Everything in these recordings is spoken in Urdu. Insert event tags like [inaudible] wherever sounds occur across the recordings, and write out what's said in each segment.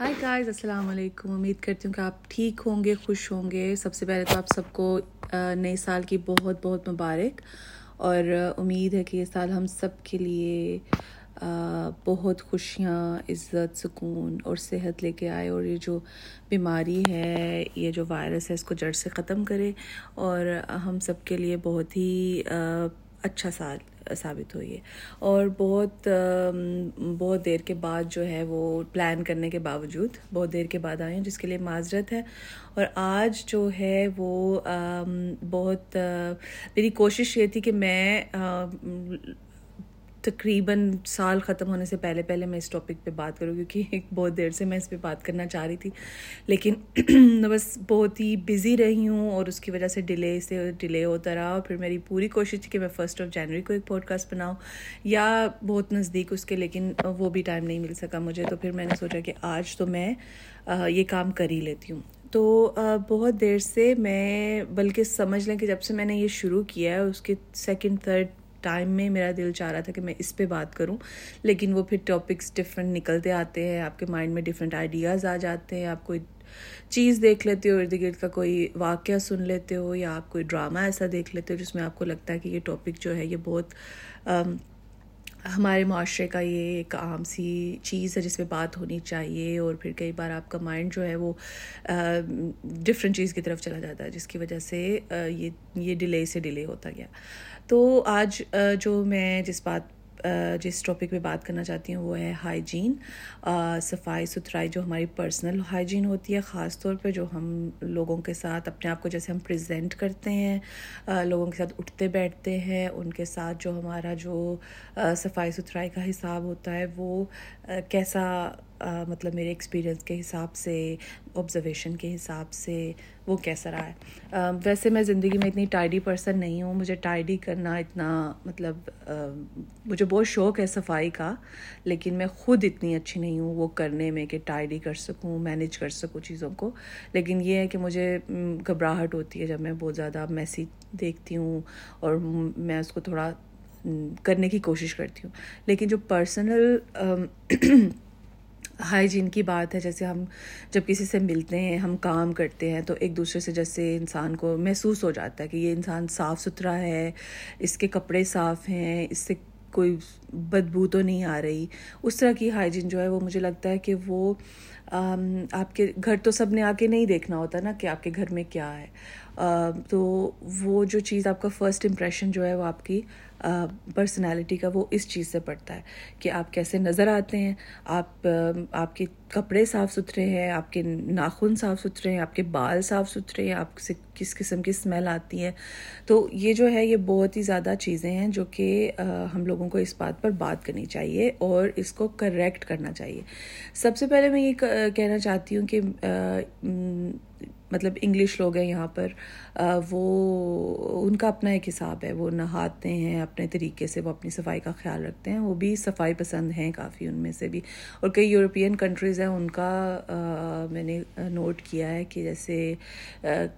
ہائی گائز السلام علیکم امید کرتی ہوں کہ آپ ٹھیک ہوں گے خوش ہوں گے سب سے پہلے تو آپ سب کو نئے سال کی بہت بہت مبارک اور امید ہے کہ یہ سال ہم سب کے لیے بہت خوشیاں عزت سکون اور صحت لے کے آئے اور یہ جو بیماری ہے یہ جو وائرس ہے اس کو جڑ سے ختم کرے اور ہم سب کے لیے بہت ہی اچھا سال ثابت ہوئی ہے۔ اور بہت بہت دیر کے بعد جو ہے وہ پلان کرنے کے باوجود بہت دیر کے بعد آئے ہیں، جس کے لیے معذرت ہے۔ اور آج جو ہے وہ بہت میری کوشش یہ تھی کہ میں تقریباً سال ختم ہونے سے پہلے پہلے میں اس ٹاپک پہ بات کروں کیونکہ ایک بہت دیر سے میں اس پہ بات کرنا چاہ رہی تھی۔ لیکن [clears throat] بس بہت ہی بزی رہی ہوں اور اس کی وجہ سے ڈیلے سے ڈیلے ہوتا رہا۔ اور پھر میری پوری کوشش تھی کہ میں فرسٹ آف جنوری کو ایک پوڈ کاسٹ بناؤں یا بہت نزدیک اس کے، لیکن وہ بھی ٹائم نہیں مل سکا مجھے۔ تو پھر میں نے سوچا کہ آج تو میں یہ کام کر ہی لیتی ہوں۔ تو بہت دیر سے میں، بلکہ سمجھ لیں کہ جب سے میں نے یہ شروع کیا ہے، اس کے سیکنڈ تھرڈ ٹائم میں میرا دل چاہ رہا تھا کہ میں اس پہ بات کروں، لیکن وہ پھر ٹاپکس ڈفرینٹ نکلتے آتے ہیں، آپ کے مائنڈ میں ڈفرینٹ آئیڈیاز آ جاتے ہیں، آپ کوئی چیز دیکھ لیتے ہو، ارد گرد کا کوئی واقعہ سن لیتے ہو یا آپ کوئی ڈرامہ ایسا دیکھ لیتے ہو جس میں آپ کو لگتا ہے کہ یہ ٹاپک جو ہے، یہ بہت ہمارے معاشرے کا یہ ایک عام سی چیز ہے جس پہ بات ہونی چاہیے، اور پھر کئی بار آپ کا مائنڈ جو ہے وہ ڈفرینٹ چیز کی طرف چلا جاتا ہے، جس کی وجہ سے یہ یہ ڈیلے سے ڈیلے ہوتا گیا۔ تو آج جو میں جس بات جس ٹاپک پہ بات کرنا چاہتی ہوں وہ ہے ہائیجین صفائی ستھرائی جو ہماری پرسنل ہائیجین ہوتی ہے، خاص طور پہ جو ہم لوگوں کے ساتھ اپنے آپ کو جیسے ہم پریزنٹ کرتے ہیں لوگوں کے ساتھ اٹھتے بیٹھتے ہیں، ان کے ساتھ جو ہمارا جو صفائی ستھرائی کا حساب ہوتا ہے وہ کیسا مطلب میرے ایکسپیرئنس کے حساب سے آبزرویشن کے حساب سے وہ کیسا رہا ہے۔ ویسے میں زندگی میں اتنی ٹائڈی پرسن نہیں ہوں، مجھے ٹائڈی کرنا اتنا مطلب مجھے بہت شوق ہے صفائی کا، لیکن میں خود اتنی اچھی نہیں ہوں وہ کرنے میں کہ ٹائڈی کر سکوں مینیج کر سکوں چیزوں کو۔ لیکن یہ ہے کہ مجھے گھبراہٹ ہوتی ہے جب میں بہت زیادہ میسی دیکھتی ہوں اور میں اس کو تھوڑا کرنے کی کوشش کرتی ہوں۔ لیکن جو پرسنل ہائیجین کی بات ہے، جیسے ہم جب کسی سے ملتے ہیں، ہم کام کرتے ہیں، تو ایک دوسرے سے جیسے انسان کو محسوس ہو جاتا ہے کہ یہ انسان صاف ستھرا ہے، اس کے کپڑے صاف ہیں، اس سے کوئی بدبو تو نہیں آ رہی۔ اس طرح کی ہائیجین جو ہے، وہ مجھے لگتا ہے کہ وہ آپ کے گھر تو سب نے آ کے نہیں دیکھنا ہوتا نا کہ آپ کے گھر میں کیا ہے۔ تو وہ جو چیز آپ کا فرسٹ امپریشن جو ہے وہ آپ کی پرسنالٹی کا وہ اس چیز سے پڑتا ہے کہ آپ کیسے نظر آتے ہیں، آپ آپ کے کپڑے صاف ستھرے ہیں، آپ کے ناخن صاف ستھرے ہیں، آپ کے بال صاف ستھرے ہیں، آپ سے کس قسم کی اسمیل آتی ہے۔ تو یہ جو ہے، یہ بہت ہی زیادہ چیزیں ہیں جو کہ ہم لوگوں کو اس بات پر بات کرنی چاہیے اور اس کو کریکٹ کرنا چاہیے۔ سب سے پہلے میں یہ کہنا چاہتی ہوں کہ مطلب انگلش لوگ ہیں یہاں پر وہ، ان کا اپنا ایک حساب ہے، وہ نہاتے ہیں، اپنے طریقے سے وہ اپنی صفائی کا خیال رکھتے ہیں، وہ بھی صفائی پسند ہیں کافی ان میں سے بھی۔ اور کئی یورپین کنٹریز ہیں، ان کا میں نے نوٹ کیا ہے کہ جیسے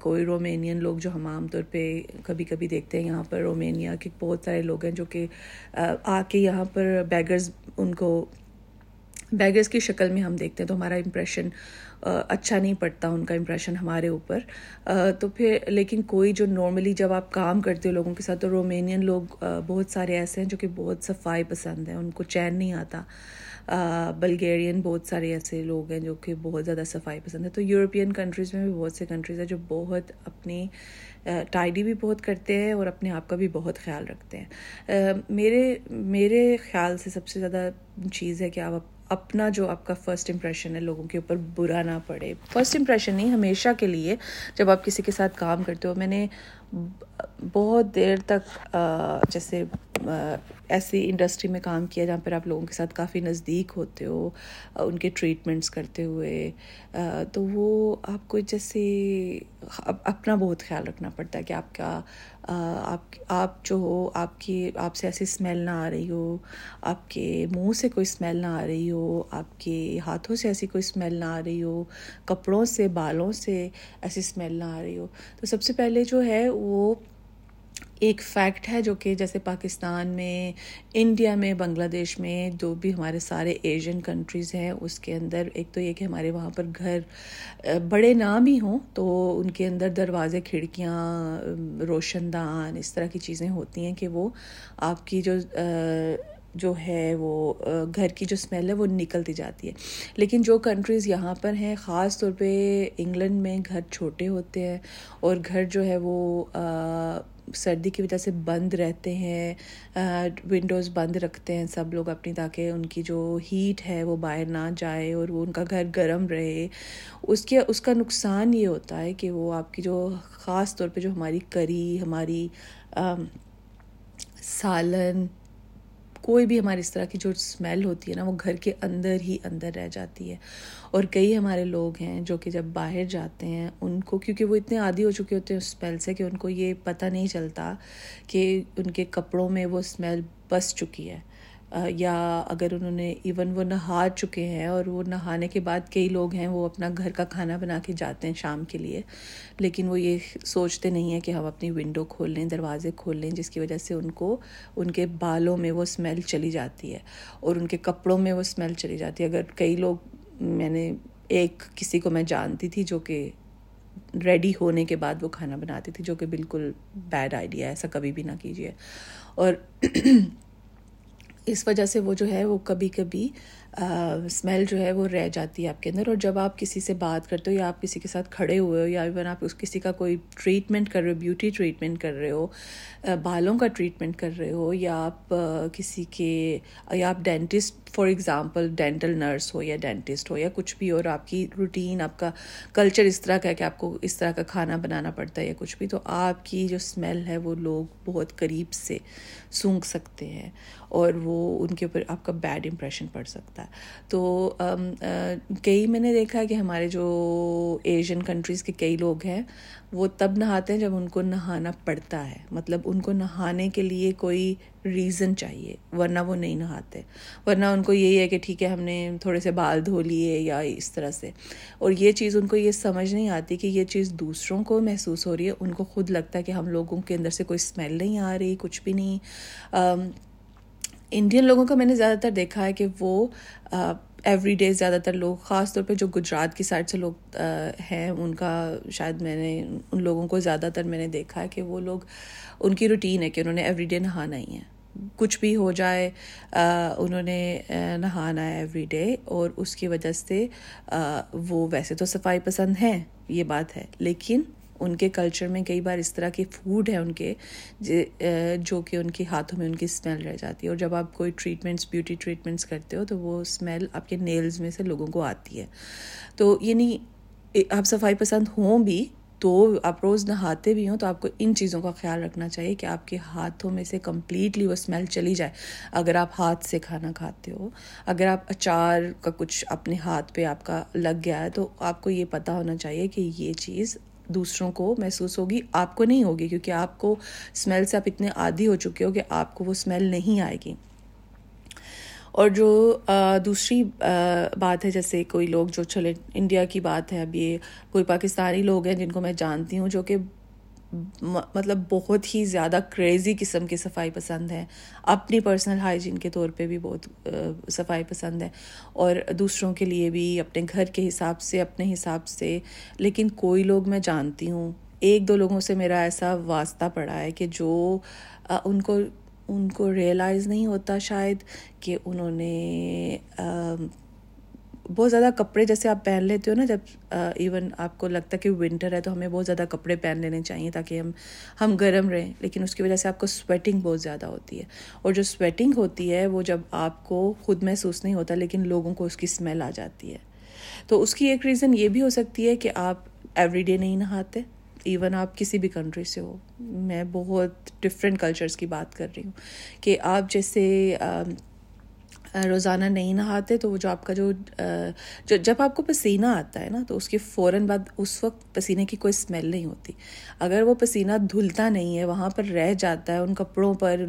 کوئی رومینین لوگ جو ہم عام طور پہ کبھی کبھی دیکھتے ہیں یہاں پر رومینیا کے بہت سارے لوگ ہیں جو کہ، آ کے یہاں پر بیگرز ان کو بیگرز کی شکل میں ہم دیکھتے ہیں تو ہمارا امپریشن اچھا نہیں پڑتا ان کا امپریشن ہمارے اوپر۔ تو پھر لیکن کوئی جو نارملی جب آپ کام کرتے ہو لوگوں کے ساتھ تو رومینین لوگ بہت سارے ایسے ہیں جو کہ بہت صفائی پسند ہیں، ان کو چین نہیں آتا۔ بلگیرین بہت سارے ایسے لوگ ہیں جو کہ بہت زیادہ صفائی پسند ہے تو یورپین کنٹریز میں بھی بہت سے کنٹریز ہیں جو بہت اپنی ٹائڈی بھی بہت کرتے ہیں اور اپنے آپ کا بھی بہت خیال رکھتے ہیں۔ میرے میرے خیال سے سب سے زیادہ چیز ہے کہ آپ اپنا جو آپ کا فرسٹ امپریشن ہے، لوگوں کے اوپر برا نہ پڑے۔ فرسٹ امپریشن نہیں، ہمیشہ کے لیے جب آپ کسی کے ساتھ کام کرتے ہو، میں نے بہت دیر تک جیسے ایسی انڈسٹری میں کام کیا جہاں پر آپ لوگوں کے ساتھ کافی نزدیک ہوتے ہو، ان کے ٹریٹمنٹس کرتے ہوئے تو وہ آپ کو جیسے اپنا بہت خیال رکھنا پڑتا ہے کہ آپ کا آپ آپ جو ہو، آپ کی، آپ سے ایسی اسمیل نہ آ رہی ہو، آپ کے منہ سے کوئی اسمیل نہ آ رہی ہو، آپ کے ہاتھوں سے ایسی کوئی اسمیل نہ آ رہی ہو، کپڑوں سے، بالوں سے ایسی اسمیل نہ آ رہی ہو۔ تو سب سے پہلے جو ہے وہ ایک فیکٹ ہے جو کہ جیسے پاکستان میں، انڈیا میں، بنگلہ دیش میں جو بھی ہمارے سارے ایشین کنٹریز ہیں، اس کے اندر ایک تو یہ کہ ہمارے وہاں پر گھر بڑے نام ہی ہوں تو ان کے اندر دروازے، کھڑکیاں روشن دان، اس طرح کی چیزیں ہوتی ہیں کہ وہ آپ کی جو جو ہے وہ گھر کی جو اسمیل ہے وہ نکلتی جاتی ہے۔ لیکن جو کنٹریز یہاں پر ہیں، خاص طور پہ انگلینڈ میں گھر چھوٹے ہوتے ہیں اور گھر جو ہے وہ سردی کی وجہ سے بند رہتے ہیں ونڈوز بند رکھتے ہیں سب لوگ اپنی، تاکہ ان کی جو ہیٹ ہے وہ باہر نہ جائے اور وہ ان کا گھر گرم رہے۔ اس کے، اس کا نقصان یہ ہوتا ہے کہ وہ آپ کی جو خاص طور پہ جو ہماری کری، ہماری سالن کوئی بھی ہماری اس طرح کی جو اسمیل ہوتی ہے نا، وہ گھر کے اندر ہی اندر رہ جاتی ہے۔ اور کئی ہمارے لوگ ہیں جو کہ جب باہر جاتے ہیں، ان کو، کیونکہ وہ اتنے عادی ہو چکے ہوتے ہیں اس اسمیل سے کہ ان کو یہ پتہ نہیں چلتا کہ ان کے کپڑوں میں وہ اسمیل بس چکی ہے۔ یا اگر انہوں نے ایون وہ نہا چکے ہیں اور وہ نہانے کے بعد کئی لوگ ہیں وہ اپنا گھر کا کھانا بنا کے جاتے ہیں شام کے لیے، لیکن وہ یہ سوچتے نہیں ہیں کہ ہم اپنی ونڈو کھول لیں، دروازے کھول لیں، جس کی وجہ سے ان کو، ان کے بالوں میں وہ اسمیل چلی جاتی ہے اور ان کے کپڑوں میں وہ اسمیل چلی جاتی ہے۔ اگر کئی لوگ، میں نے ایک کسی کو میں جانتی تھی جو کہ ریڈی ہونے کے بعد وہ کھانا بناتی تھی، جو کہ بالکل بیڈ آئیڈیا ہے، ایسا کبھی بھی نہ کیجیے۔ اور [clears throat] اس وجہ سے وہ جو ہے وہ کبھی کبھی اسمیل جو ہے وہ رہ جاتی ہے آپ کے اندر اور جب آپ کسی سے بات کرتے ہو یا آپ کسی کے ساتھ کھڑے ہوئے ہو یا ایون آپ اس کسی کا کوئی ٹریٹمنٹ کر رہے ہو بیوٹی ٹریٹمنٹ کر رہے ہو بالوں کا ٹریٹمنٹ کر رہے ہو یا آپ کسی کے، یا آپ dentist for example dental nurse ہو یا ڈینٹسٹ ہو یا کچھ بھی اور آپ کی روٹین آپ کا کلچر اس طرح کا ہے کہ آپ کو اس طرح کا کھانا بنانا پڑتا ہے یا کچھ بھی، تو آپ کی جو اسمیل ہے وہ لوگ بہت قریب سے سونکھ سکتے ہیں۔ اور وہ ان کے اوپر آپ کا بیڈ امپریشن پڑ سکتا ہے۔ تو کئی میں نے دیکھا ہے کہ ہمارے جو ایشین کنٹریز کے کئی لوگ ہیں، وہ تب نہاتے ہیں جب ان کو نہانا پڑتا ہے۔ مطلب ان کو نہانے کے لیے کوئی ریزن چاہیے، ورنہ وہ نہیں نہاتے۔ ورنہ ان کو یہی ہے کہ ٹھیک ہے، ہم نے تھوڑے سے بال دھو لیے یا اس طرح سے۔ اور یہ چیز ان کو یہ سمجھ نہیں آتی کہ یہ چیز دوسروں کو محسوس ہو رہی ہے۔ ان کو خود لگتا ہے کہ ہم لوگوں کے اندر سے کوئی اسمیل نہیں آ رہی، کچھ بھی نہیں۔ انڈین لوگوں کا میں نے زیادہ تر دیکھا ہے کہ وہ ایوری ڈے زیادہ تر لوگ، خاص طور پہ جو گجرات کی سائڈ سے لوگ ہیں، ان کا شاید میں نے، ان لوگوں کو زیادہ تر میں نے دیکھا ہے کہ وہ لوگ، ان کی روٹین ہے کہ انہوں نے ایوری ڈے نہانا ہی ہے۔ کچھ بھی ہو جائے انہوں نے نہانا ہے ایوری ڈے اور اس کی وجہ سے وہ ویسے تو صفائی پسند ہیں، یہ بات ہے، لیکن ان کے کلچر میں کئی بار اس طرح کے فوڈ ہیں ان کے جو کہ ان کے ہاتھوں میں ان کی اسمیل رہ جاتی ہے۔ اور جب آپ کوئی ٹریٹمنٹس بیوٹی ٹریٹمنٹس کرتے ہو تو وہ اسمیل آپ کے نیلز میں سے لوگوں کو آتی ہے۔ تو یعنی آپ صفائی پسند ہوں بھی تو، آپ روز نہاتے بھی ہوں تو آپ کو ان چیزوں کا خیال رکھنا چاہیے کہ آپ کے ہاتھوں میں سے کمپلیٹلی وہ اسمیل چلی جائے۔ اگر آپ ہاتھ سے کھانا کھاتے ہو، اگر آپ اچار کا کچھ اپنے ہاتھ پہ آپ کا لگ گیا ہے تو آپ کو یہ پتہ ہونا چاہیے کہ یہ چیز دوسروں کو محسوس ہوگی، آپ کو نہیں ہوگی، کیونکہ آپ کو اسمیل سے آپ اتنے عادی ہو چکے ہو کہ آپ کو وہ اسمیل نہیں آئے گی۔ اور جو دوسری بات ہے، جیسے کوئی لوگ جو چلے، انڈیا کی بات ہے، اب یہ کوئی پاکستانی لوگ ہیں جن کو میں جانتی ہوں، جو کہ مطلب بہت ہی زیادہ کریزی قسم کی صفائی پسند ہے اپنی پرسنل ہائیجین کے طور پہ بھی بہت صفائی پسند ہے اور دوسروں کے لیے بھی، اپنے گھر کے حساب سے، اپنے حساب سے۔ لیکن کوئی لوگ میں جانتی ہوں، ایک دو لوگوں سے میرا ایسا واسطہ پڑا ہے کہ جو ان کو ان کو ریئلائز نہیں ہوتا شاید کہ انہوں نے بہت زیادہ کپڑے جیسے آپ پہن لیتے ہو نا، جب ایون آپ کو لگتا ہے کہ ونٹر ہے تو ہمیں بہت زیادہ کپڑے پہن لینے چاہیے تاکہ ہم ہم گرم رہیں، لیکن اس کی وجہ سے آپ کو سویٹنگ بہت زیادہ ہوتی ہے۔ اور جو سویٹنگ ہوتی ہے، وہ جب آپ کو خود محسوس نہیں ہوتا، لیکن لوگوں کو اس کی اسمیل آ جاتی ہے۔ تو اس کی ایک ریزن یہ بھی ہو سکتی ہے کہ آپ ایوری ڈے نہیں نہاتے ایون آپ کسی بھی کنٹری سے ہو۔ میں بہت ڈفرینٹ کلچرس کی بات کر رہی ہوں کہ آپ جیسے روزانہ نہیں نہاتے، تو وہ جو آپ کا جو جب آپ کو پسینہ آتا ہے نا، تو اس کے فوراً بعد اس وقت پسینے کی کوئی اسمیل نہیں ہوتی۔ اگر وہ پسینہ دھلتا نہیں ہے، وہاں پر رہ جاتا ہے، ان کپڑوں پر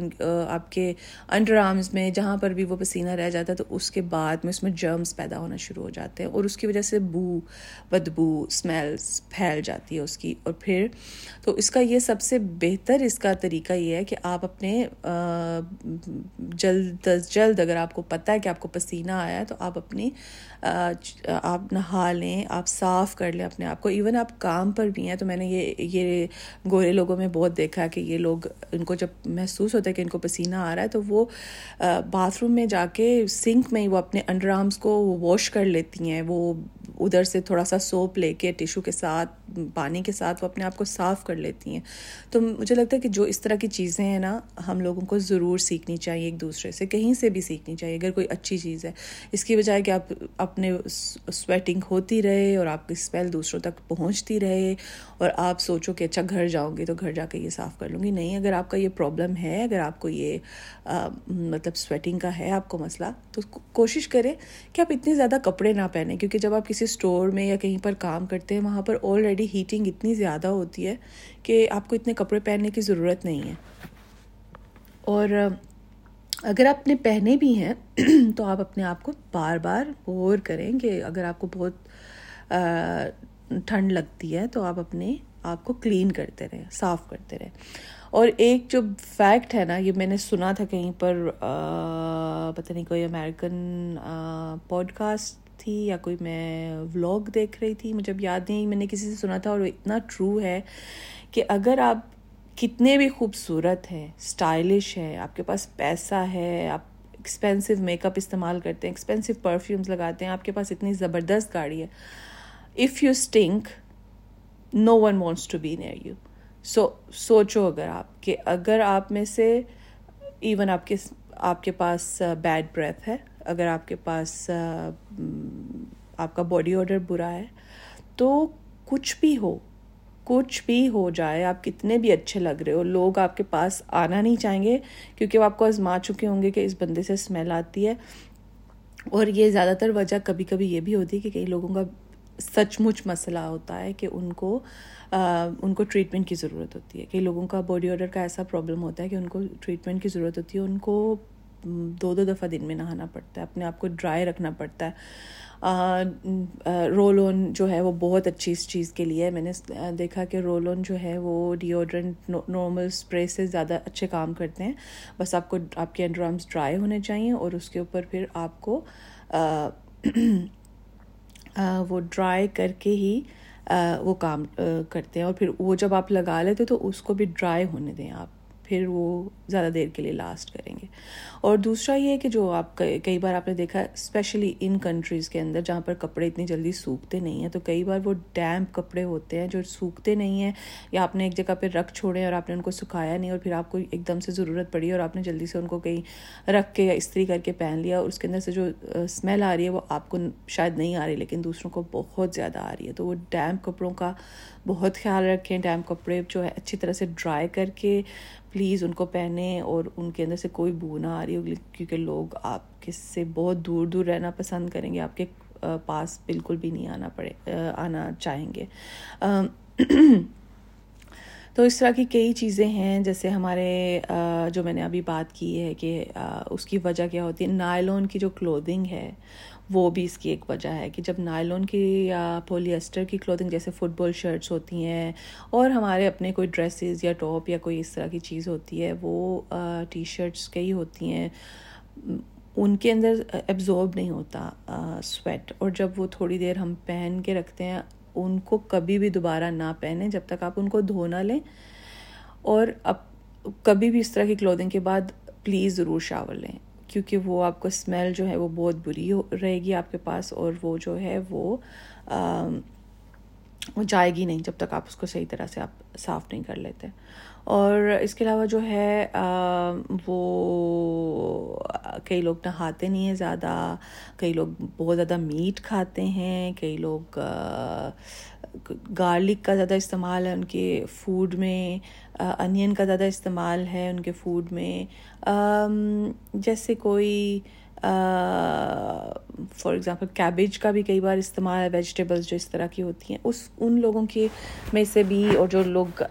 آپ کے انڈر آرمز میں، جہاں پر بھی وہ پسینہ رہ جاتا ہے، تو اس کے بعد میں اس میں جرمز پیدا ہونا شروع ہو جاتے ہیں اور اس کی وجہ سے بو، بدبو اسمیلس پھیل جاتی ہے اس کی۔ اور پھر، تو اس کا یہ سب سے بہتر اس کا طریقہ یہ ہے کہ آپ اپنے جلد از جلد اگر آپ کو پتہ ہے کہ آپ کو پسینہ آیا ہے تو آپ اپنی آپ نہا لیں، آپ صاف کر لیں اپنے آپ کو۔ ایون آپ کام پر بھی ہیں تو میں نے یہ یہ گورے لوگوں میں بہت دیکھا ہے کہ یہ لوگ ان کو جب محسوس ہوتا ہے کہ ان کو پسینہ آ رہا ہے تو وہ باتھ روم میں جا کے سنک میں وہ اپنے انڈر آرمس کو واش کر لیتی ہیں۔ وہ ادھر سے تھوڑا سا سوپ لے کے ٹیشو کے ساتھ، پانی کے ساتھ وہ اپنے آپ کو صاف کر لیتی ہیں۔ تو مجھے لگتا ہے کہ جو اس طرح کی چیزیں ہیں نا، ہم لوگوں کو ضرور سیکھنی چاہیے ایک دوسرے سے، کہیں سے بھی سیکھنی چاہیے اگر کوئی اچھی چیز ہے۔ اس کی بجائے کہ آپ اپنے سویٹنگ ہوتی رہے اور آپ کی اسمیل دوسروں تک پہنچتی رہے اور آپ سوچو کہ اچھا گھر جاؤ گی تو گھر جا کے یہ صاف کر لوں گی۔ نہیں، اگر آپ کا یہ پرابلم ہے، اگر آپ کو یہ مطلب سویٹنگ کا ہے آپ کو مسئلہ، تو کوشش کریں کہ آپ اتنے زیادہ کپڑے نہ پہنیں۔ کیونکہ جب آپ کسی اسٹور میں یا کہیں پر کام کرتے ہیں، وہاں پر آلریڈی ہیٹنگ اتنی زیادہ ہوتی ہے کہ آپ کو اتنے کپڑے پہننے کی ضرورت نہیں ہے۔ اور اگر آپ نے پہنے بھی ہیں، تو آپ اپنے آپ کو بار بار غور کریں کہ اگر آپ کو بہت ٹھنڈ لگتی ہے، تو آپ اپنے آپ کو کلین کرتے رہیں، صاف کرتے رہیں۔ اور ایک جو فیکٹ ہے نا، یہ میں نے سنا تھا کہیں پر پتہ نہیں کوئی امیریکن پوڈ کاسٹ تھی یا کوئی میں ولاگ دیکھ رہی تھی، مجھے اب یاد نہیں، میں نے کسی سے سنا تھا اور اتنا ٹرو ہے کہ اگر آپ کتنے بھی خوبصورت ہیں اسٹائلش ہے آپ کے پاس پیسہ ہے، آپ ایکسپینسو میک اپ استعمال کرتے ہیں ایکسپینسو پرفیومس لگاتے ہیں، آپ کے پاس اتنی زبردست گاڑی ہے۔ If you stink no one wants to be near you so سوچو اگر آپ کہ اگر آپ میں سے ایون آپ کے آپ کے پاس بیڈ بریتھ ہے، اگر آپ کے پاس آپ کا باڈی آڈر برا ہے، تو کچھ بھی ہو کچھ بھی ہو جائے، آپ کتنے بھی اچھے لگ رہے ہو، لوگ آپ کے پاس آنا نہیں چاہیں گے، کیونکہ وہ آپ کو آزما چکے ہوں گے کہ اس بندے سے اسمیل آتی ہے۔ اور یہ زیادہ تر وجہ کبھی کبھی یہ بھی ہوتی ہے کہ کئی لوگوں کا سچ مچ مسئلہ ہوتا ہے کہ ان کو ان کو ٹریٹمنٹ کی ضرورت ہوتی ہے۔ کئی لوگوں کا باڈی آڈر کا ایسا پرابلم ہوتا ہے کہ ان کو ٹریٹمنٹ کی ضرورت ہوتی ہے، ان کو دو دو دفعہ دن میں نہانا پڑتا ہے، اپنے آپ کو ڈرائی رکھنا پڑتا ہے۔ رول آن جو ہے وہ بہت اچھی اس چیز کے لیے میں نے دیکھا کہ رول آن جو ہے وہ ڈیوڈرنٹ نارمل اسپرے سے زیادہ اچھے کام کرتے ہیں۔ بس آپ کو، آپ کے انڈرامس ڈرائی ہونے چاہیے اور اس کے اوپر پھر آپ کو وہ ڈرائی کر کے ہی وہ کام کرتے ہیں۔ اور پھر وہ جب آپ لگا لیتے تو اس کو بھی ڈرائی ہونے دیں آپ۔ پھر وہ زیادہ دیر کے لیے لاسٹ کریں گے۔ اور دوسرا یہ ہے کہ جو آپ کئی بار آپ نے دیکھا اسپیشلی ان کنٹریز کے اندر جہاں پر کپڑے اتنی جلدی سوکھتے نہیں ہیں، تو کئی بار وہ ڈیمپ کپڑے ہوتے ہیں جو سوکھتے نہیں ہیں یا آپ نے ایک جگہ پہ رکھ چھوڑے اور آپ نے ان کو سکھایا نہیں اور پھر آپ کو ایک دم سے ضرورت پڑی اور آپ نے جلدی سے ان کو کہیں رکھ کے یا استری کر کے پہن لیا اور اس کے اندر سے جو اسمیل آ رہی ہے وہ آپ کو شاید نہیں آ رہی، لیکن دوسروں کو بہت زیادہ آ رہی ہے۔ تو وہ ڈیمپ کپڑوں کا بہت خیال رکھیں ڈیمپ کپڑے جو ہے اچھی طرح سے ڈرائی کر کے پلیز ان کو پہنیں اور ان کے اندر سے کوئی بو نہ آ رہی ہوگی، کیونکہ لوگ آپ کے سے بہت دور دور رہنا پسند کریں گے، آپ کے پاس بالکل بھی نہیں آنا پڑے آنا چاہیں گے۔ تو اس طرح کی کئی چیزیں ہیں، جیسے ہمارے جو میں نے ابھی بات کی ہے کہ اس کی وجہ کیا ہوتی ہے؟ نائلون کی جو کلودنگ ہے، وہ بھی اس کی ایک وجہ ہے کہ جب نائلون کی یا پولی اسٹر کی کلوتھنگ جیسے فٹ بال شرٹس ہوتی ہیں اور ہمارے اپنے کوئی ڈریسز یا ٹاپ یا کوئی اس طرح کی چیز ہوتی ہے، وہ ٹی شرٹس کئی ہوتی ہیں۔ ان کے اندر ایبزورب نہیں ہوتا سویٹ اور جب وہ تھوڑی دیر ہم پہن کے رکھتے ہیں ان کو کبھی بھی دوبارہ نہ پہنیں جب تک آپ ان کو دھو نہ لیں اور اب کبھی بھی اس طرح کی کلوتھنگ کے بعد پلیز ضرور شاور لیں کیونکہ وہ آپ کو اسمیل جو ہے وہ بہت بری رہے گی آپ کے پاس اور وہ جو ہے وہ وہ جائے گی نہیں جب تک آپ اس کو صحیح طرح سے آپ صاف نہیں کر لیتے۔ اور اس کے علاوہ جو ہے وہ کئی لوگ نہاتے نہیں ہیں زیادہ، کئی لوگ بہت زیادہ میٹ کھاتے ہیں، کئی لوگ گارلک کا زیادہ استعمال ہے، ان کے فوڈ میں انین کا زیادہ استعمال ہے ان کے فوڈ میں۔ جیسے کوئی فار ایگزامپل کیبیج کا بھی کئی بار استعمال ہے ویجیٹیبلس جو اس طرح کی ہوتی ہیں، اس، ان لوگوں کی میں سے بھی اور جو لوگ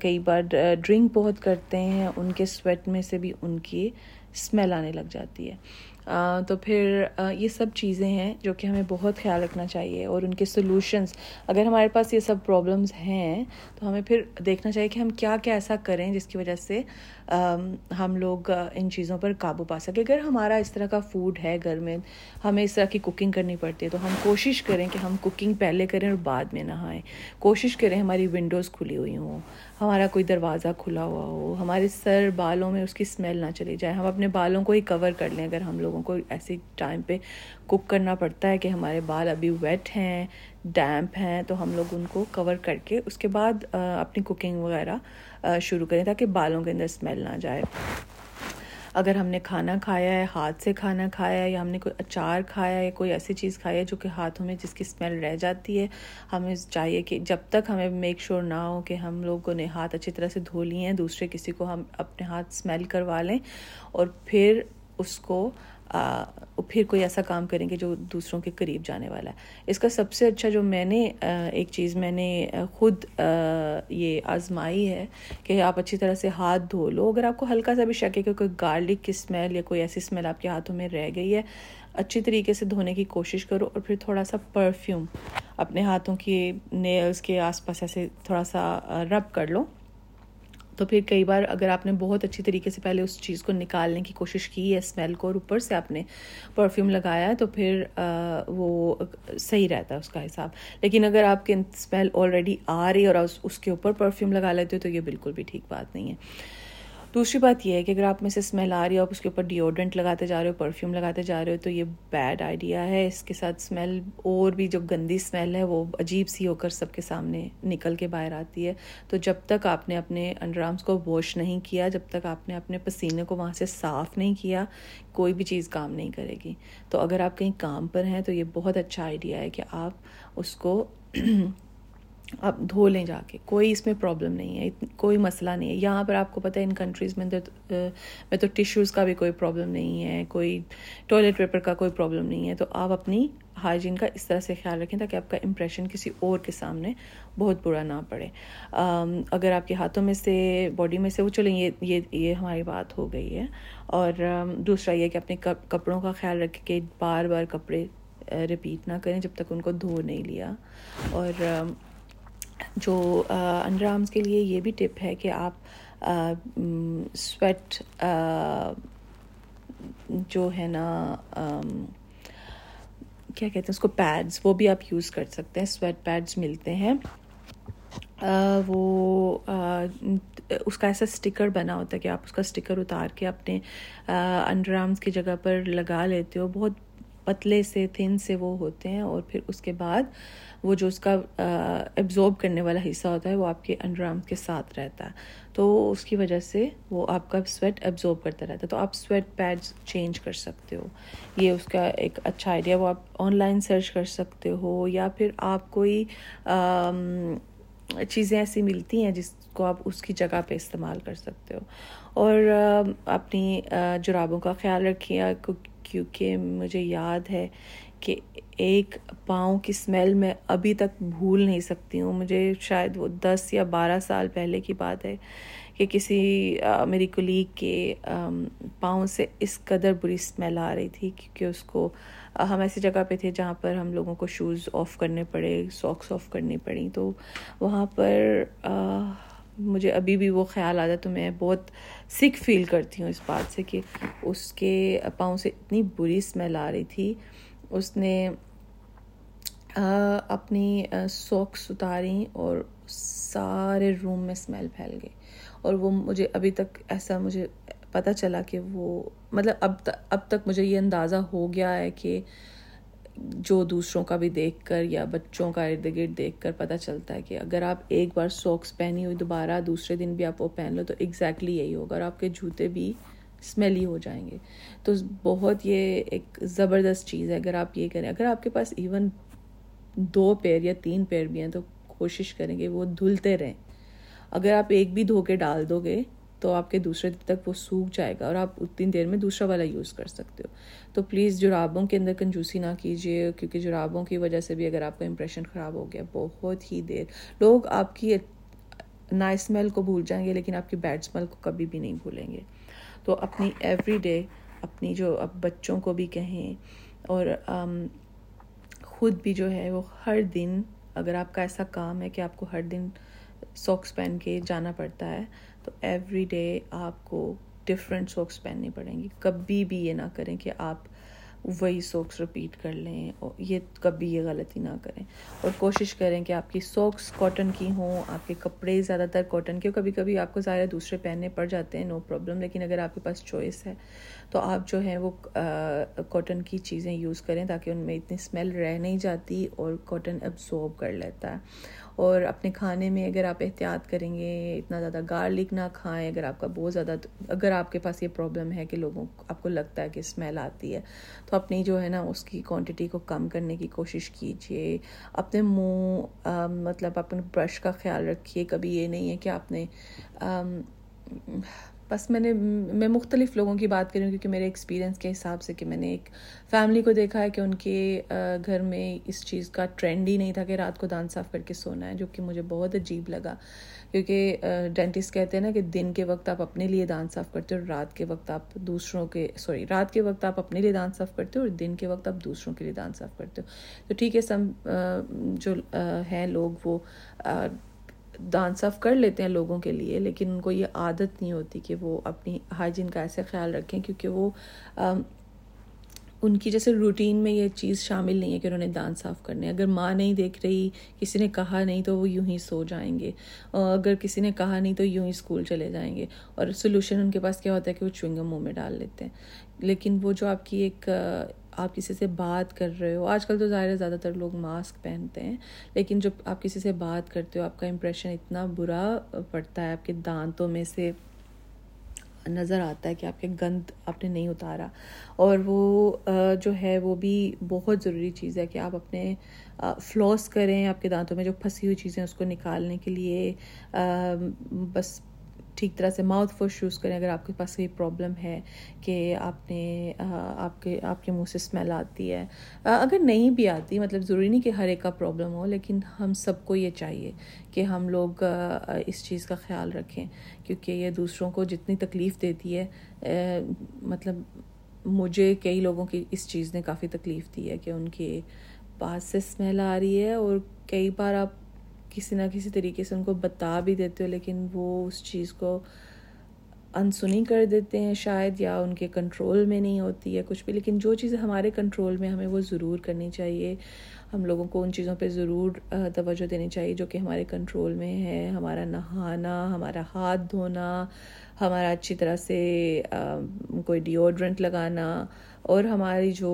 کئی بار ڈرنک بہت کرتے ہیں، ان کے سویٹ میں سے بھی ان کی اسمیل آنے لگ جاتی ہے۔ تو پھر یہ سب چیزیں ہیں جو کہ ہمیں بہت خیال رکھنا چاہیے اور ان کے سلوشنس اگر ہمارے پاس یہ سب پرابلمس ہیں تو ہمیں پھر دیکھنا چاہیے کہ ہم کیا کیا ایسا کریں جس کی وجہ سے ہم لوگ ان چیزوں پر قابو پا سکیں۔ اگر ہمارا اس طرح کا فوڈ ہے گھر میں، ہمیں اس طرح کی کوکنگ کرنی پڑتی ہے، تو ہم کوشش کریں کہ ہم کوکنگ پہلے کریں اور بعد میں نہائیں۔ کوشش کریں ہماری ونڈوز کھلی ہوئی ہوں، ہمارا کوئی دروازہ کھلا ہوا ہو، ہمارے سر بالوں میں اس کی اسمیل نہ چلی جائے۔ ہم اپنے بالوں کو ہی کور کر لیں۔ اگر ہم لوگوں کو ایسی ٹائم پہ کوک کرنا پڑتا ہے کہ ہمارے بال ابھی ویٹ ہیں ڈیمپ ہیں، تو ہم لوگ ان کو کور کر کے اس کے بعد اپنی کوکنگ وغیرہ شروع کریں تاکہ بالوں کے اندر اسمیل نہ جائے۔ اگر ہم نے کھانا کھایا ہے، ہاتھ سے کھانا کھایا ہے یا ہم نے کوئی اچار کھایا ہے، کوئی ایسی چیز کھائی ہے جو کہ ہاتھوں میں جس کی اسمیل رہ جاتی ہے، ہمیں چاہیے کہ جب تک ہمیں میک شور نہ ہو کہ ہم لوگوں نے ہاتھ اچھی طرح سے دھو لیے ہیں، دوسرے کسی کو ہم اپنے ہاتھ اسمیل کروا لیں اور پھر اس کو پھر کوئی ایسا کام کریں گے جو دوسروں کے قریب جانے والا ہے۔ اس کا سب سے اچھا جو میں نے ایک چیز میں نے خود یہ آزمائی ہے کہ آپ اچھی طرح سے ہاتھ دھو لو۔ اگر آپ کو ہلکا سا بھی شک ہے کہ کوئی گارلک کی اسمیل یا کوئی ایسی اسمیل آپ کے ہاتھوں میں رہ گئی ہے، اچھی طریقے سے دھونے کی کوشش کرو اور پھر تھوڑا سا پرفیوم اپنے ہاتھوں کی نیلز کے آس پاس ایسے تھوڑا سا رب کر لو۔ تو پھر کئی بار اگر آپ نے بہت اچھی طریقے سے پہلے اس چیز کو نکالنے کی کوشش کی ہے اسمیل کو، اور اوپر سے آپ نے پرفیوم لگایا تو پھر وہ صحیح رہتا ہے اس کا حساب۔ لیکن اگر آپ کے اسمیل آلریڈی آ رہی اور اس کے اوپر پرفیوم لگا لیتے ہو، تو یہ بالکل بھی ٹھیک بات نہیں ہے۔ دوسری بات یہ ہے کہ اگر آپ میں سے اسمیل آ رہی ہے آپ اس کے اوپر ڈیوڈرنٹ لگاتے جا رہے ہو پرفیوم لگاتے جا رہے ہو، تو یہ بیڈ آئیڈیا ہے۔ اس کے ساتھ اسمیل اور بھی جو گندی اسمیل ہے، وہ عجیب سی ہو کر سب کے سامنے نکل کے باہر آتی ہے۔ تو جب تک آپ نے اپنے انڈرامس کو واش نہیں کیا، جب تک آپ نے اپنے پسینے کو وہاں سے صاف نہیں کیا، کوئی بھی چیز کام نہیں کرے گی۔ تو اگر آپ کہیں کام پر ہیں، تو یہ بہت اچھا آئیڈیا ہے کہ آپ اس کو [clears throat] آپ دھو لیں جا کے، کوئی اس میں پرابلم نہیں ہے کوئی مسئلہ نہیں ہے۔ یہاں پر آپ کو پتہ ہے، ان کنٹریز میں میں تو ٹیشوز کا بھی کوئی پرابلم نہیں ہے، کوئی ٹوائلٹ پیپر کا کوئی پرابلم نہیں ہے۔ تو آپ اپنی ہائیجین کا اس طرح سے خیال رکھیں تاکہ آپ کا امپریشن کسی اور کے سامنے بہت برا نہ پڑے۔ اگر آپ کے ہاتھوں میں سے باڈی میں سے، وہ چلیں، یہ یہ یہ ہماری بات ہو گئی ہے۔ اور دوسرا یہ کہ اپنے کپڑوں کا خیال رکھیں کہ بار بار کپڑے رپیٹ نہ کریں جب تک ان کو دھو نہیں لیا۔ اور جو انڈر آرمس کے لیے یہ بھی ٹپ ہے کہ آپ سویٹ جو ہے نا کیا کہتے ہیں اس کو، پیڈز، وہ بھی آپ یوز کر سکتے ہیں، سویٹ پیڈز ملتے ہیں۔ وہ اس کا ایسا اسٹکر بنا ہوتا ہے کہ آپ اس کا اسٹکر اتار کے اپنے انڈر آرمس کی جگہ پر لگا لیتے ہو۔ بہت پتلے سے، تھن سے وہ ہوتے ہیں اور پھر اس کے بعد وہ جو اس کا ایبزورب کرنے والا حصہ ہوتا ہے وہ آپ کے انڈر آرم کے ساتھ رہتا ہے۔ تو اس کی وجہ سے وہ آپ کا سویٹ ایبزورب کرتا رہتا ہے۔ تو آپ سویٹ پیڈز چینج کر سکتے ہو۔ یہ اس کا ایک اچھا آئیڈیا وہ آپ آن لائن سرچ کر سکتے ہو یا پھر آپ کوئی چیزیں ایسی ملتی ہیں جس کو آپ اس کی جگہ پہ استعمال کر سکتے ہو۔ اور اپنی جرابوں کا خیال رکھیے۔ کیونکہ مجھے یاد ہے کہ ایک پاؤں کی اسمیل میں ابھی تک بھول نہیں سکتی ہوں۔ مجھے شاید وہ دس یا بارہ سال پہلے کی بات ہے کہ کسی میری کلیگ کے پاؤں سے اس قدر بری اسمیل آ رہی تھی کیونکہ اس کو ہم ایسی جگہ پہ تھے جہاں پر ہم لوگوں کو شوز آف کرنے پڑے ساکس آف کرنی پڑی۔ تو وہاں پر مجھے ابھی بھی وہ خیال آتا تو میں بہت سکھ فیل کرتی ہوں اس بات سے کہ اس کے پاؤں سے اتنی بری اسمیل آ رہی تھی۔ اس نے اپنی سوکس اتاری اور سارے روم میں اسمیل پھیل گئی اور وہ مجھے ابھی تک ایسا مجھے پتہ چلا کہ وہ مطلب اب تک اب تک مجھے یہ اندازہ ہو گیا ہے کہ جو دوسروں کا بھی دیکھ کر یا بچوں کا ارد گرد دیکھ کر پتہ چلتا ہے کہ اگر آپ ایک بار سوکس پہنی ہوئی دوبارہ دوسرے دن بھی آپ وہ پہن لو تو ایگزیکٹلی یہی ہوگا اور آپ کے جوتے بھی اسمیلی ہو جائیں گے۔ تو بہت یہ ایک زبردست چیز ہے۔ اگر آپ یہ کریں، اگر آپ کے پاس ایون دو پیر یا تین پیر بھی ہیں، تو کوشش کریں گے وہ دھلتے رہیں۔ اگر آپ ایک بھی دھو کے ڈال دو گے، تو آپ کے دوسرے دن تک وہ سوکھ جائے گا اور آپ اتنی دیر میں دوسرا والا یوز کر سکتے ہو۔ تو پلیز جرابوں کے اندر کنجوسی نہ کیجیے، کیونکہ جرابوں کی وجہ سے بھی اگر آپ کا امپریشن خراب ہو گیا، بہت ہی دیر۔ لوگ آپ کی نائس اسمیل کو بھول جائیں گے، لیکن آپ کی بیڈ اسمیل کو کبھی بھی نہیں بھولیں گے۔ تو اپنی ایوری ڈے اپنی جو اب بچوں کو بھی کہیں اور خود بھی جو ہے وہ ہر دن اگر آپ کا ایسا کام ہے کہ آپ کو ہر دن سوکس پہن کے جانا پڑتا ہے، تو ایوری ڈے آپ کو ڈفرینٹ سوکس پہننی پڑیں گی۔ کبھی بھی یہ نہ کریں کہ آپ وہی سوکس رپیٹ کر لیں اور یہ کبھی یہ غلطی نہ کریں۔ اور کوشش کریں کہ آپ کی سوکس کاٹن کی ہوں، آپ کے کپڑے زیادہ تر کاٹن کے، کبھی کبھی آپ کو ظاہر دوسرے پہننے پڑ جاتے ہیں نو پرابلم لیکن اگر آپ کے پاس چوائس ہے تو آپ جو ہیں وہ کاٹن کی چیزیں یوز کریں تاکہ ان میں اتنی اسمیل رہ نہیں جاتی اور کاٹن ایبزورب کر لیتا ہے۔ اور اپنے کھانے میں اگر آپ احتیاط کریں گے، اتنا زیادہ گارلک نہ کھائیں، اگر آپ کا بہت زیادہ اگر آپ کے پاس یہ پرابلم ہے کہ لوگوں آپ کو لگتا ہے کہ اسمیل آتی ہے، تو اپنی جو ہے نا اس کی کوانٹٹی کو کم کرنے کی کوشش کیجیے اپنے منہ مطلب اپنے برش کا خیال رکھیے۔ کبھی یہ نہیں ہے کہ آپ نے بس میں نے میں مختلف لوگوں کی بات کروں کیونکہ میرے ایکسپیرینس کے حساب سے کہ میں نے ایک فیملی کو دیکھا ہے کہ ان کے گھر میں اس چیز کا ٹرینڈ ہی نہیں تھا کہ رات کو دانت صاف کر کے سونا ہے، جو کہ مجھے بہت عجیب لگا۔ کیونکہ ڈینٹسٹ کہتے ہیں نا کہ دن کے وقت آپ اپنے لیے دانت صاف کرتے ہو اور رات کے وقت آپ دوسروں کے سوری رات کے وقت آپ اپنے لیے دانت صاف کرتے ہو اور دن کے وقت آپ دوسروں کے لیے دانت صاف کرتے ہو۔ تو ٹھیک ہے سب جو ہیں لوگ وہ دانت صاف کر لیتے ہیں لوگوں کے لیے، لیکن ان کو یہ عادت نہیں ہوتی کہ وہ اپنی ہائیجین کا ایسے خیال رکھیں، کیونکہ وہ ان کی جیسے روٹین میں یہ چیز شامل نہیں ہے کہ انہوں نے دانت صاف کرنے۔ اگر ماں نہیں دیکھ رہی، کسی نے کہا نہیں تو وہ یوں ہی سو جائیں گے۔ اگر کسی نے کہا نہیں تو یوں ہی اسکول چلے جائیں گے۔ اور سلوشن ان کے پاس کیا ہوتا ہے کہ وہ چوئنگم منہ میں ڈال لیتے ہیں۔ لیکن وہ جو آپ کی ایک آپ کسی سے بات کر رہے ہو، آج کل تو ظاہر ہے زیادہ تر لوگ ماسک پہنتے ہیں، لیکن جب آپ کسی سے بات کرتے ہو، آپ کا امپریشن اتنا برا پڑتا ہے، آپ کے دانتوں میں سے نظر آتا ہے کہ آپ کے گند آپ نے نہیں اتارا۔ اور وہ جو ہے، وہ بھی بہت ضروری چیز ہے کہ آپ اپنے فلوس کریں، آپ کے دانتوں میں جو پھنسی ہوئی چیزیں اس کو نکالنے کے لیے بس ٹھیک طرح سے ماؤتھ واش یوز کریں، اگر آپ کے پاس کوئی پرابلم ہے کہ آپ نے آپ کے آپ کے منہ سے اسمیل آتی ہے۔ اگر نہیں بھی آتی مطلب ضروری نہیں کہ ہر ایک کا پرابلم ہو، لیکن ہم سب کو یہ چاہیے کہ ہم لوگ اس چیز کا خیال رکھیں۔ کیونکہ یہ دوسروں کو جتنی تکلیف دیتی ہے مطلب مجھے کئی لوگوں کی اس چیز نے کافی تکلیف دی ہے کہ ان کے پاس سے اسمیل آ رہی ہے اور کئی بار آپ کسی نہ کسی طریقے سے ان کو بتا بھی دیتے ہو، لیکن وہ اس چیز کو انسنی کر دیتے ہیں شاید، یا ان کے کنٹرول میں نہیں ہوتی ہے کچھ بھی۔ لیکن جو چیزیں ہمارے کنٹرول میں ہمیں وہ ضرور کرنی چاہیے۔ ہم لوگوں کو ان چیزوں پہ ضرور توجہ دینی چاہیے جو کہ ہمارے کنٹرول میں ہے۔ ہمارا نہانا، ہمارا ہاتھ دھونا، ہمارا اچھی طرح سے کوئی ڈیوڈرنٹ لگانا اور ہماری جو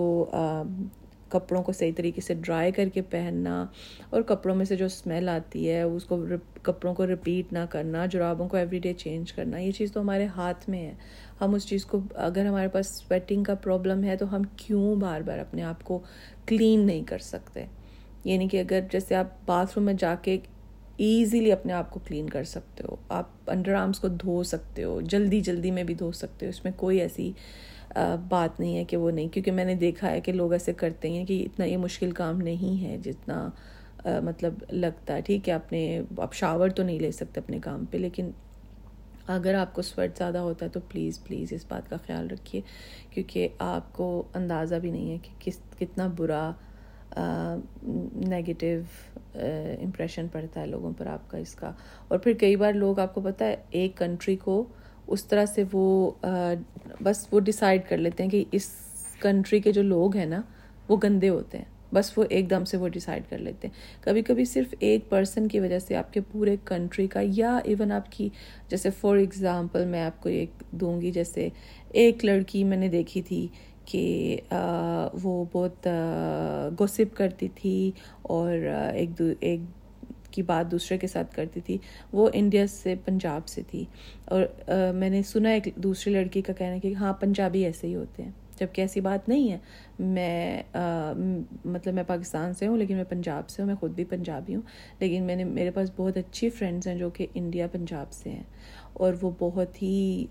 کپڑوں کو صحیح طریقے سے ڈرائی کر کے پہننا اور کپڑوں میں سے جو اسمیل آتی ہے، اس کو کپڑوں کو رپیٹ نہ کرنا، جرابوں کو ایوری ڈے چینج کرنا، یہ چیز تو ہمارے ہاتھ میں ہے۔ ہم اس چیز کو، اگر ہمارے پاس سویٹنگ کا پرابلم ہے تو ہم کیوں بار بار اپنے آپ کو کلین نہیں کر سکتے؟ یعنی کہ اگر جیسے آپ باتھ روم میں جا کے ایزیلی اپنے آپ کو کلین کر سکتے ہو، آپ انڈر آرمس کو دھو سکتے ہو، جلدی جلدی میں بھی دھو سکتے ہو، اس میں کوئی ایسی بات نہیں ہے کہ وہ نہیں، کیونکہ میں نے دیکھا ہے کہ لوگ ایسے کرتے ہیں کہ اتنا یہ مشکل کام نہیں ہے جتنا مطلب لگتا ہے، ٹھیک ہے آپ نے آپ شاور تو نہیں لے سکتے اپنے کام پہ، لیکن اگر آپ کو سویٹ زیادہ ہوتا ہے تو پلیز پلیز اس بات کا خیال رکھیے، کیونکہ آپ کو اندازہ بھی نہیں ہے کہ کس، کتنا برا نگیٹیو امپریشن پڑتا ہے لوگوں پر آپ کا اس کا۔ اور پھر کئی بار لوگ، آپ کو پتہ ہے، ایک کنٹری کو اس طرح سے وہ بس وہ ڈیسائیڈ کر لیتے ہیں کہ اس کنٹری کے جو لوگ ہیں نا، وہ گندے ہوتے ہیں۔ بس وہ ایک دم سے وہ ڈیسائیڈ کر لیتے ہیں۔ کبھی کبھی صرف ایک پرسن کی وجہ سے آپ کے پورے کنٹری کا، یا ایون آپ کی، جیسے فار ایگزامپل میں آپ کو ایک دوں گی، جیسے ایک لڑکی میں نے دیکھی تھی کہ وہ بہت گوسپ کرتی تھی اور ایک دو، ایک کی بات دوسرے کے ساتھ کرتی تھی، وہ انڈیا سے پنجاب سے تھی۔ اور میں نے سنا ایک دوسری لڑکی کا کہنا کہ ہاں پنجابی ایسے ہی ہوتے ہیں جبکہ ایسی بات نہیں ہے۔ میں مطلب میں پاکستان سے ہوں، لیکن میں پنجاب سے ہوں، میں خود بھی پنجابی ہوں۔ لیکن میں نے، میرے پاس بہت اچھی فرینڈس ہیں جو کہ انڈیا پنجاب سے ہیں۔ اور وہ بہت ہی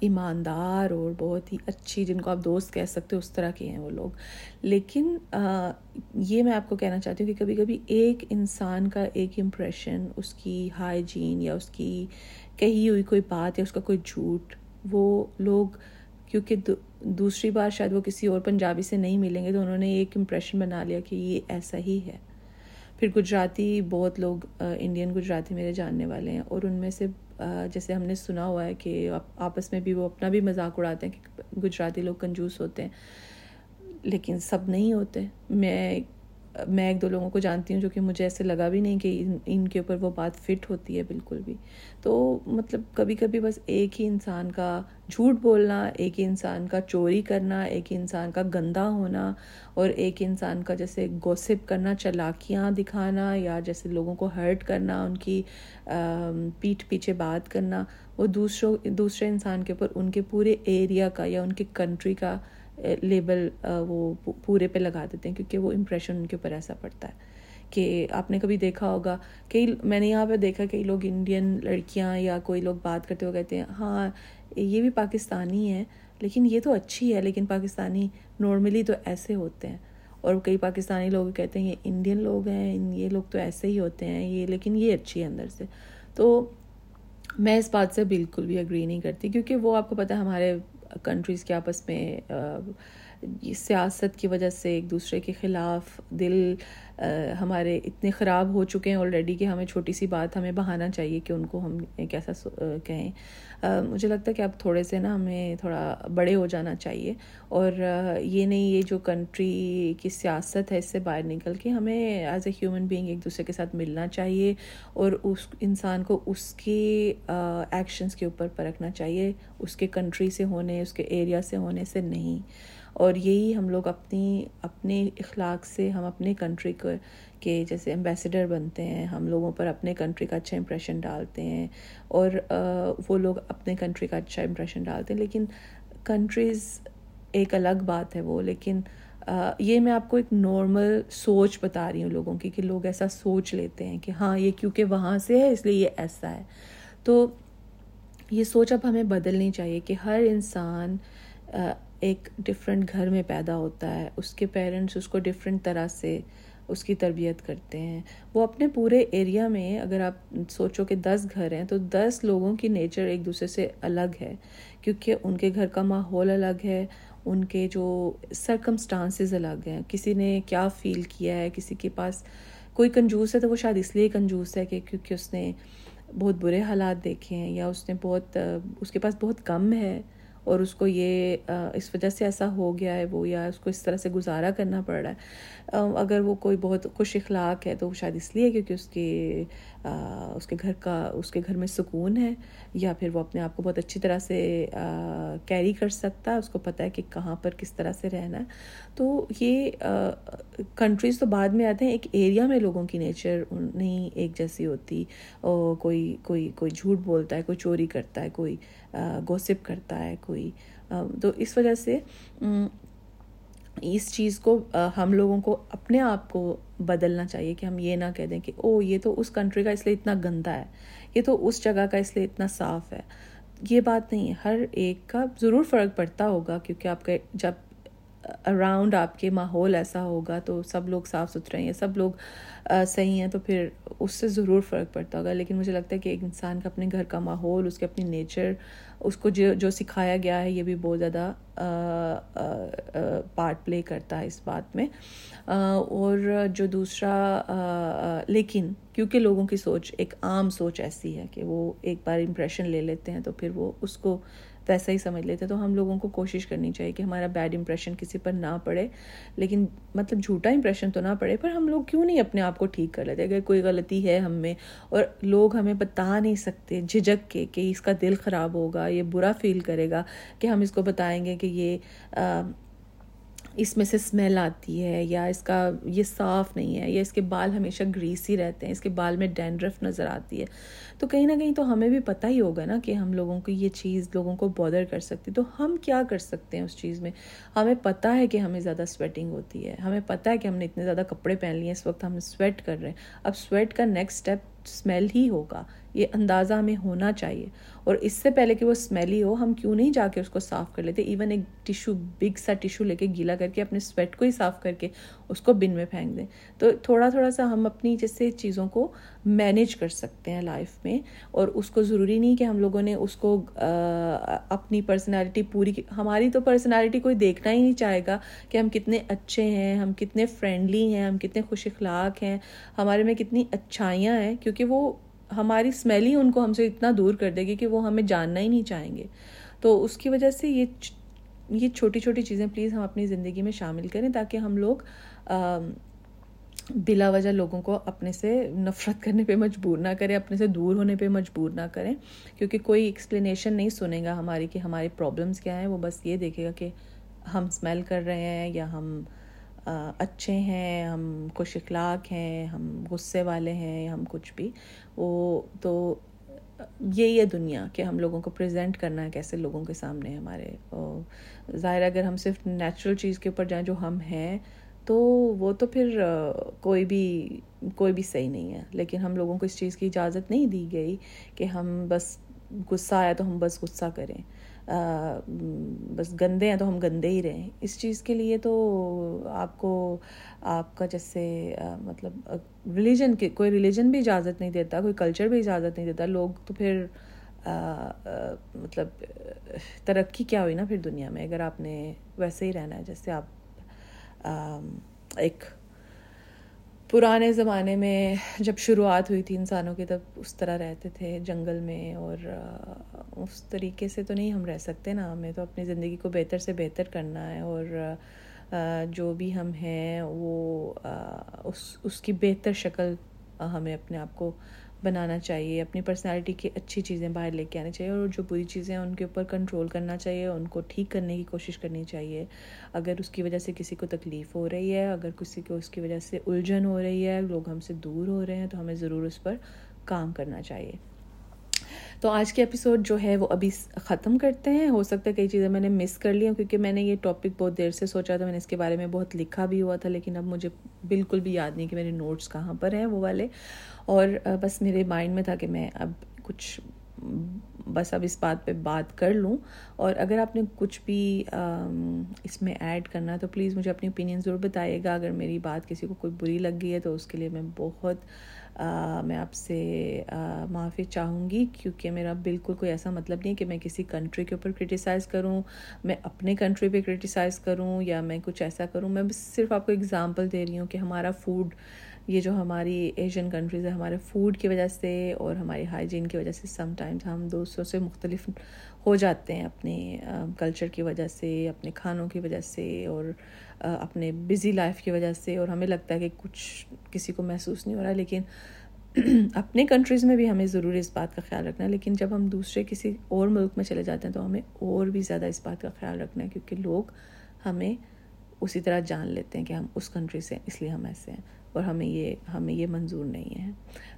ایماندار اور بہت ہی اچھی جن کو آپ دوست کہہ سکتے ہو، اس طرح کے ہیں وہ لوگ۔ لیکن یہ میں آپ کو کہنا چاہتی ہوں کہ کبھی کبھی ایک انسان کا ایک امپریشن اس کی ہائیجین یا اس کی کہی ہوئی کوئی بات یا اس کا کوئی جھوٹ، وہ لوگ، کیونکہ دوسری بار شاید وہ کسی اور پنجابی سے نہیں ملیں گے، تو انہوں نے ایک امپریشن بنا لیا کہ یہ ایسا ہی ہے۔ پھر گجراتی، بہت لوگ انڈین گجراتی میرے جاننے والے ہیں اور ان میں سے جیسے ہم نے سنا ہوا ہے کہ آپس میں بھی وہ اپنا بھی مذاق اڑاتے ہیں کہ گجراتی لوگ کنجوس ہوتے ہیں، لیکن سب نہیں ہوتے۔ میں میں ایک دو لوگوں کو جانتی ہوں جو کہ مجھے ایسے لگا بھی نہیں کہ ان کے اوپر وہ بات فٹ ہوتی ہے بالکل بھی۔ تو مطلب کبھی کبھی بس ایک ہی انسان کا جھوٹ بولنا، ایک ہی انسان کا چوری کرنا، ایک ہی انسان کا گندا ہونا اور ایک انسان کا جیسے گوسپ کرنا، چلاکیاں دکھانا یا جیسے لوگوں کو ہرٹ کرنا، ان کی پیٹھ پیچھے بات کرنا، وہ دوسروں دوسرے انسان کے اوپر ان کے پورے ایریا کا یا ان کی کنٹری کا لیبل وہ پورے پہ لگا دیتے ہیں کیونکہ وہ امپریشن ان کے اوپر ایسا پڑتا ہے کہ آپ نے کبھی دیکھا ہوگا، کئی میں نے یہاں پہ دیکھا کئی لوگ انڈین لڑکیاں یا کوئی لوگ بات کرتے ہوئے کہتے ہیں ہاں یہ بھی پاکستانی ہے لیکن یہ تو اچھی ہے، لیکن پاکستانی نارملی تو ایسے ہوتے ہیں۔ اور کئی پاکستانی لوگ کہتے ہیں، یہ انڈین لوگ ہیں یہ لوگ تو ایسے ہی ہوتے ہیں، یہ، لیکن یہ اچھی ہے اندر سے۔ تو میں اس بات سے بالکل بھی اگری نہیں کرتی، کیونکہ وہ آپ کو پتہ ہے ہمارے کنٹریز کے آپس میں سیاست کی وجہ سے ایک دوسرے کے خلاف دل ہمارے اتنے خراب ہو چکے ہیں آلریڈی کہ ہمیں چھوٹی سی بات ہمیں بہانا چاہیے کہ ان کو ہم کیسا کہیں۔ مجھے لگتا ہے کہ اب تھوڑے سے نا ہمیں تھوڑا بڑے ہو جانا چاہیے۔ اور یہ نہیں، یہ جو کنٹری کی سیاست ہے، اس سے باہر نکل کے ہمیں ایز اے ہیومن بینگ ایک دوسرے کے ساتھ ملنا چاہیے اور اس انسان کو اس کے ایکشنس کے اوپر پرکھنا چاہیے۔ اس کے کنٹری سے ہونے، اس کے ایریا سے ہونے سے نہیں۔ اور یہی ہم لوگ اپنی، اپنے اخلاق سے ہم اپنے کنٹری کو کے جیسے امبیسڈر بنتے ہیں، ہم لوگوں پر اپنے کنٹری کا اچھا امپریشن ڈالتے ہیں، اور وہ لوگ اپنے کنٹری کا اچھا امپریشن ڈالتے ہیں، لیکن کنٹریز ایک الگ بات ہے وہ، لیکن یہ میں آپ کو ایک نارمل سوچ بتا رہی ہوں لوگوں کی، کہ لوگ ایسا سوچ لیتے ہیں کہ ہاں یہ کیونکہ وہاں سے ہے، اس لیے یہ ایسا ہے۔ تو یہ سوچ اب ہمیں بدلنی چاہیے کہ ہر انسان ایک ڈفرینٹ گھر میں پیدا ہوتا ہے۔ اس کے پیرنٹس اس کو ڈفرینٹ طرح سے اس کی تربیت کرتے ہیں۔ وہ اپنے پورے ایریا میں اگر آپ سوچو کہ دس گھر ہیں تو دس لوگوں کی نیچر ایک دوسرے سے الگ ہے۔ کیونکہ ان کے گھر کا ماحول الگ ہے، ان کے جو سرکمسٹانسز الگ ہیں۔ کسی نے کیا فیل کیا ہے، کسی کے پاس کوئی کنجوس ہے تو وہ شاید اس لیے کنجوس ہے کہ کیونکہ اس نے بہت برے حالات دیکھے ہیں یا اس نے بہت، اس کے پاس بہت کم ہے۔ اور اس کو یہ اس وجہ سے ایسا ہو گیا ہے وہ، یا اس کو اس طرح سے گزارا کرنا پڑ رہا ہے۔ اگر وہ کوئی بہت خوش اخلاق ہے تو شاید اس لیے، کیونکہ اس کی اس کے گھر کا، اس کے گھر میں سکون ہے، یا پھر وہ اپنے آپ کو بہت اچھی طرح سے کیری کر سکتا ہے، اس کو پتہ ہے کہ کہاں پر کس طرح سے رہنا ہے۔ تو یہ کنٹریز تو بعد میں آتے ہیں، ایک ایریا میں لوگوں کی نیچر نہیں ایک جیسی ہوتی۔ کوئی کوئی کوئی جھوٹ بولتا ہے، کوئی چوری کرتا ہے، کوئی گوسپ کرتا ہے، کوئی تو اس وجہ سے اس چیز کو ہم لوگوں کو اپنے آپ کو بدلنا چاہیے کہ ہم یہ نہ کہہ دیں کہ او، یہ تو اس کنٹری کا اس لیے اتنا گندا ہے، یہ تو اس جگہ کا اس لیے اتنا صاف ہے۔ یہ بات نہیں ہے، ہر ایک کا ضرور فرق پڑتا ہوگا کیونکہ آپ کے جب اراؤنڈ آپ کے ماحول ایسا ہوگا تو سب لوگ صاف ستھرے ہیں سب لوگ صحیح ہیں تو پھر اس سے ضرور فرق پڑتا ہوگا۔ لیکن مجھے لگتا ہے کہ ایک انسان کا اپنے گھر کا ماحول، اس کے اپنی نیچر اس کو جو جو سکھایا گیا ہے، یہ بھی بہت زیادہ پارٹ پلے کرتا ہے اس بات میں۔ اور جو دوسرا لیکن کیونکہ لوگوں کی سوچ، ایک عام سوچ ایسی ہے کہ وہ ایک بار امپریشن لے لیتے ہیں تو پھر وہ اس کو ویسا ہی سمجھ لیتے تو ہم لوگوں کو کوشش کرنی چاہیے کہ ہمارا بیڈ امپریشن کسی پر نہ پڑے۔ لیکن مطلب جھوٹا امپریشن تو نہ پڑے، پر ہم لوگ کیوں نہیں اپنے آپ کو ٹھیک کر لیتے؟ اگر کوئی غلطی ہے ہم میں اور لوگ ہمیں بتا نہیں سکتے جھجک کے کہ اس کا دل خراب ہوگا، یہ برا فیل کرے گا کہ ہم اس کو بتائیں گے کہ یہ اس میں سے اسمیل آتی ہے یا اس کا یہ صاف نہیں ہے یا اس کے بال ہمیشہ گریسی رہتے ہیں، اس کے بال میں ڈینڈرف نظر آتی ہے۔ تو کہیں نہ کہیں تو ہمیں بھی پتہ ہی ہوگا نا کہ ہم لوگوں کو یہ چیز، لوگوں کو بادر کر سکتی، تو ہم کیا کر سکتے ہیں اس چیز میں؟ ہمیں پتہ ہے کہ ہمیں زیادہ سویٹنگ ہوتی ہے، ہمیں پتہ ہے کہ ہم نے اتنے زیادہ کپڑے پہن لیے اس وقت ہم سویٹ کر رہے ہیں۔ اب سویٹ کا نیکسٹ اسٹیپ اسمیل ہی ہوگا۔ یہ اندازہ ہمیں ہونا چاہیے۔ اور اس سے پہلے کہ وہ اسمیلی ہو، ہم کیوں نہیں جا کے اس کو صاف کر لیتے؟ ایون ایک ٹیشو بگ سا ٹیشو لے کے گیلا کر کے، اپنے سویٹ کو ہی صاف کر کے اس کو بن میں پھینک دیں۔ تو تھوڑا تھوڑا سا ہم اپنی جیسے چیزوں کو مینیج کر سکتے ہیں لائف میں۔ اور اس کو ضروری نہیں کہ ہم لوگوں نے اس کو اپنی پرسنالٹی پوری ہماری تو پرسنالٹی کوئی دیکھنا ہی نہیں چاہے گا کہ ہم کتنے اچھے ہیں، ہم کتنے فرینڈلی ہیں، ہم کتنے خوش اخلاق ہیں، ہمارے میں کتنی اچھائیاں ہیں، کیونکہ وہ ہماری اسمیل ہی ان کو ہم سے اتنا دور کر دے گی کہ وہ ہمیں جاننا ہی نہیں چاہیں گے۔ تو اس کی وجہ سے یہ یہ چھوٹی چھوٹی چیزیں پلیز ہم اپنی زندگی میں شامل کریں تاکہ ہم لوگ بلا وجہ لوگوں کو اپنے سے نفرت کرنے پہ مجبور نہ کریں، اپنے سے دور ہونے پہ مجبور نہ کریں۔ کیونکہ کوئی ایکسپلینیشن نہیں سنے گا ہماری کہ ہماری پرابلمس کیا ہیں، وہ بس یہ دیکھے گا کہ ہم اسمیل کر رہے ہیں یا ہم اچھے ہیں، ہم خوش اخلاق ہیں، ہم غصے والے ہیں، ہم کچھ بھی۔ وہ تو یہی ہے دنیا کہ ہم لوگوں کو پریزنٹ کرنا ہے کیسے لوگوں کے سامنے ہمارے۔ ظاہر اگر ہم صرف نیچرل چیز کے اوپر جائیں جو ہم ہیں، تو وہ تو پھر کوئی بھی کوئی بھی صحیح نہیں ہے۔ لیکن ہم لوگوں کو اس چیز کی اجازت نہیں دی گئی کہ ہم بس غصہ آیا تو ہم بس غصہ کریں۔ بس گندے ہیں تو ہم گندے ہی رہیں۔ اس چیز کے لیے تو آپ کو، آپ کا جیسے مطلب ریلیجن کے، کوئی ریلیجن بھی اجازت نہیں دیتا، کوئی کلچر بھی اجازت نہیں دیتا، لوگ تو پھر مطلب ترقی کیا ہوئی نا پھر دنیا میں؟ اگر آپ نے ویسے ہی رہنا ہے، جیسے آپ ایک پرانے زمانے میں جب شروعات ہوئی تھی انسانوں کی، تب اس طرح رہتے تھے جنگل میں اور اس طریقے سے تو نہیں ہم رہ سکتے نا۔ ہمیں تو اپنی زندگی کو بہتر سے بہتر کرنا ہے اور جو بھی ہم ہیں وہ اس اس کی بہتر شکل ہمیں اپنے آپ کو بنانا چاہیے، اپنی پرسنالٹی کی اچھی چیزیں باہر لے کے آنی چاہیے اور جو بری چیزیں ہیں ان کے اوپر کنٹرول کرنا چاہیے، ان کو ٹھیک کرنے کی کوشش کرنی چاہیے۔ اگر اس کی وجہ سے کسی کو تکلیف ہو رہی ہے، اگر کسی کو اس کی وجہ سے الجھن ہو رہی ہے، لوگ ہم سے دور ہو رہے ہیں، تو ہمیں ضرور اس پر کام کرنا چاہیے۔ تو آج کے ایپیسوڈ جو ہے وہ ابھی ختم کرتے ہیں۔ ہو سکتا ہے کئی چیزیں میں نے مس کر لی ہوں کیونکہ میں نے یہ ٹاپک بہت دیر سے سوچا تھا، میں نے اس کے بارے میں بہت لکھا بھی ہوا تھا، لیکن اب مجھے بالکل بھی یاد نہیں کہ میرے نوٹس کہاں پر ہیں وہ والے۔ اور بس میرے مائنڈ میں تھا کہ میں اب کچھ بس اب اس بات پہ بات کر لوں۔ اور اگر آپ نے کچھ بھی اس میں ایڈ کرنا ہے تو پلیز مجھے اپنی اوپینین ضرور بتائیے گا۔ اگر میری بات کسی کو کوئی بری لگ گئی ہے تو اس کے لیے میں بہت میں آپ سے معافی چاہوں گی کیونکہ میرا بالکل کوئی ایسا مطلب نہیں کہ میں کسی کنٹری کے اوپر کرٹیسائز کروں، میں اپنے کنٹری پہ کرٹیسائز کروں یا میں کچھ ایسا کروں، میں بس صرف آپ کو اگزامپل دے رہی ہوں کہ ہمارا فوڈ یہ جو ہماری ایشین کنٹریز ہے ہمارے فوڈ کی وجہ سے اور ہماری ہائیجین کی وجہ سے سم ٹائمز ہم دوسروں سے مختلف ہو جاتے ہیں اپنے کلچر کی وجہ سے، اپنے کھانوں کی وجہ سے اور اپنے بزی لائف کی وجہ سے اور ہمیں لگتا ہے کہ کچھ کسی کو محسوس نہیں ہو رہا، لیکن [clears throat] اپنے کنٹریز میں بھی ہمیں ضرور اس بات کا خیال رکھنا ہے۔ لیکن جب ہم دوسرے کسی اور ملک میں چلے جاتے ہیں تو ہمیں اور بھی زیادہ اس بات کا خیال رکھنا ہے، کیونکہ لوگ ہمیں اسی طرح جان لیتے ہیں کہ ہم اس کنٹری سے ہیں، اس لیے ہم ایسے ہیں۔ اور ہمیں یہ ہمیں یہ منظور نہیں ہے۔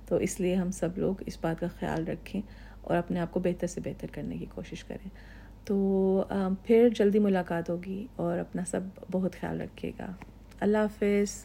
تو اس لیے ہم سب لوگ اس بات کا خیال رکھیں اور اپنے آپ کو بہتر سے بہتر کرنے کی کوشش کریں۔ تو پھر جلدی ملاقات ہوگی اور اپنا سب بہت خیال رکھیے گا۔ اللہ حافظ۔